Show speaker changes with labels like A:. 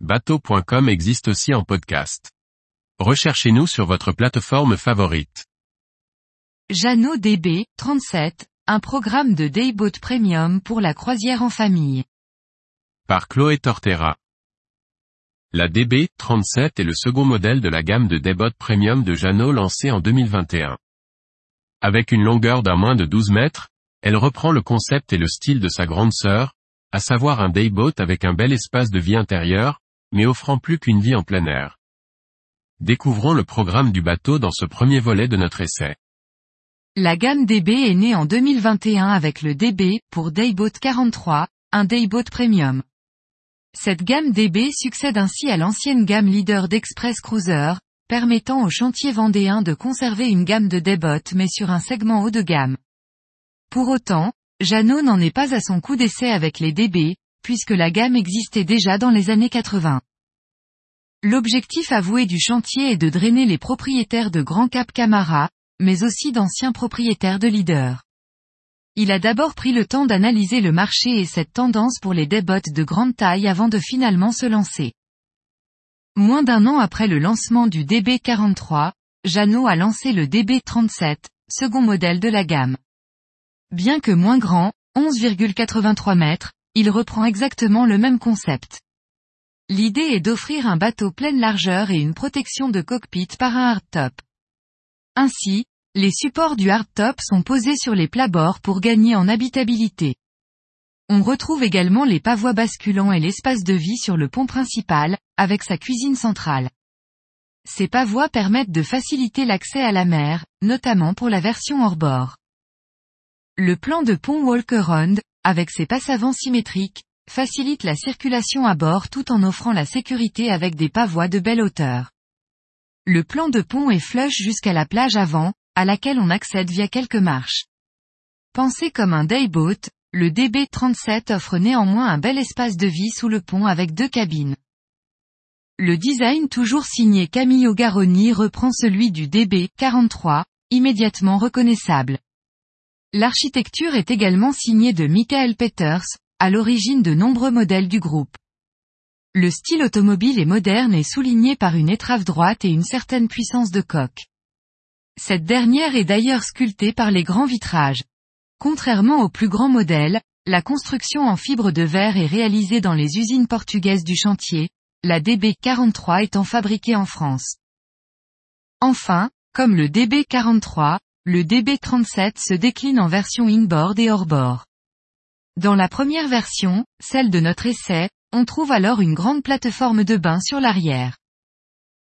A: bateau.com existe aussi en podcast. Recherchez-nous sur votre plateforme favorite.
B: Jeannot DB, 37, un programme de Dayboat Premium pour la croisière en famille.
A: Par Chloé Tortera. La DB 37 est le second modèle de la gamme de Dayboat Premium de Jeannot lancée en 2021. Avec une longueur d'un moins de 12 mètres, elle reprend le concept et le style de sa grande sœur, à savoir un dayboat avec un bel espace de vie intérieur, mais offrant plus qu'une vie en plein air. Découvrons le programme du bateau dans ce premier volet de notre essai.
B: La gamme DB est née en 2021 avec le DB pour Dayboat 43, un Dayboat Premium. Cette gamme DB succède ainsi à l'ancienne gamme leader d'Express Cruiser, permettant aux chantiers vendéens de conserver une gamme de dayboat mais sur un segment haut de gamme. Pour autant, Jeannot n'en est pas à son coup d'essai avec les DB, puisque la gamme existait déjà dans les années 80. L'objectif avoué du chantier est de drainer les propriétaires de Grand Cap Camara, mais aussi d'anciens propriétaires de leaders. Il a d'abord pris le temps d'analyser le marché et cette tendance pour les débottes de grande taille avant de finalement se lancer. Moins d'un an après le lancement du DB43, Jeannot a lancé le DB37, second modèle de la gamme. Bien que moins grand, 11,83 mètres, il reprend exactement le même concept. L'idée est d'offrir un bateau pleine largeur et une protection de cockpit par un hardtop. Ainsi, les supports du hardtop sont posés sur les plabords pour gagner en habitabilité. On retrouve également les pavois basculants et l'espace de vie sur le pont principal, avec sa cuisine centrale. Ces pavois permettent de faciliter l'accès à la mer, notamment pour la version hors bord. Le plan de pont Walker-Round, avec ses passavants symétriques, facilite la circulation à bord tout en offrant la sécurité avec des pavois de belle hauteur. Le plan de pont est flush jusqu'à la plage avant, à laquelle on accède via quelques marches. Pensé comme un dayboat, le DB37 offre néanmoins un bel espace de vie sous le pont avec deux cabines. Le design toujours signé Camillo Garoni reprend celui du DB43, immédiatement reconnaissable. L'architecture est également signée de Michael Peters, à l'origine de nombreux modèles du groupe. Le style automobile est moderne et souligné par une étrave droite et une certaine puissance de coque. Cette dernière est d'ailleurs sculptée par les grands vitrages. Contrairement aux plus grands modèles, la construction en fibre de verre est réalisée dans les usines portugaises du chantier, la DB43 étant fabriquée en France. Enfin, comme le DB43, le DB37 se décline en version inboard et hors-bord. Dans la première version, celle de notre essai, on trouve alors une grande plateforme de bain sur l'arrière.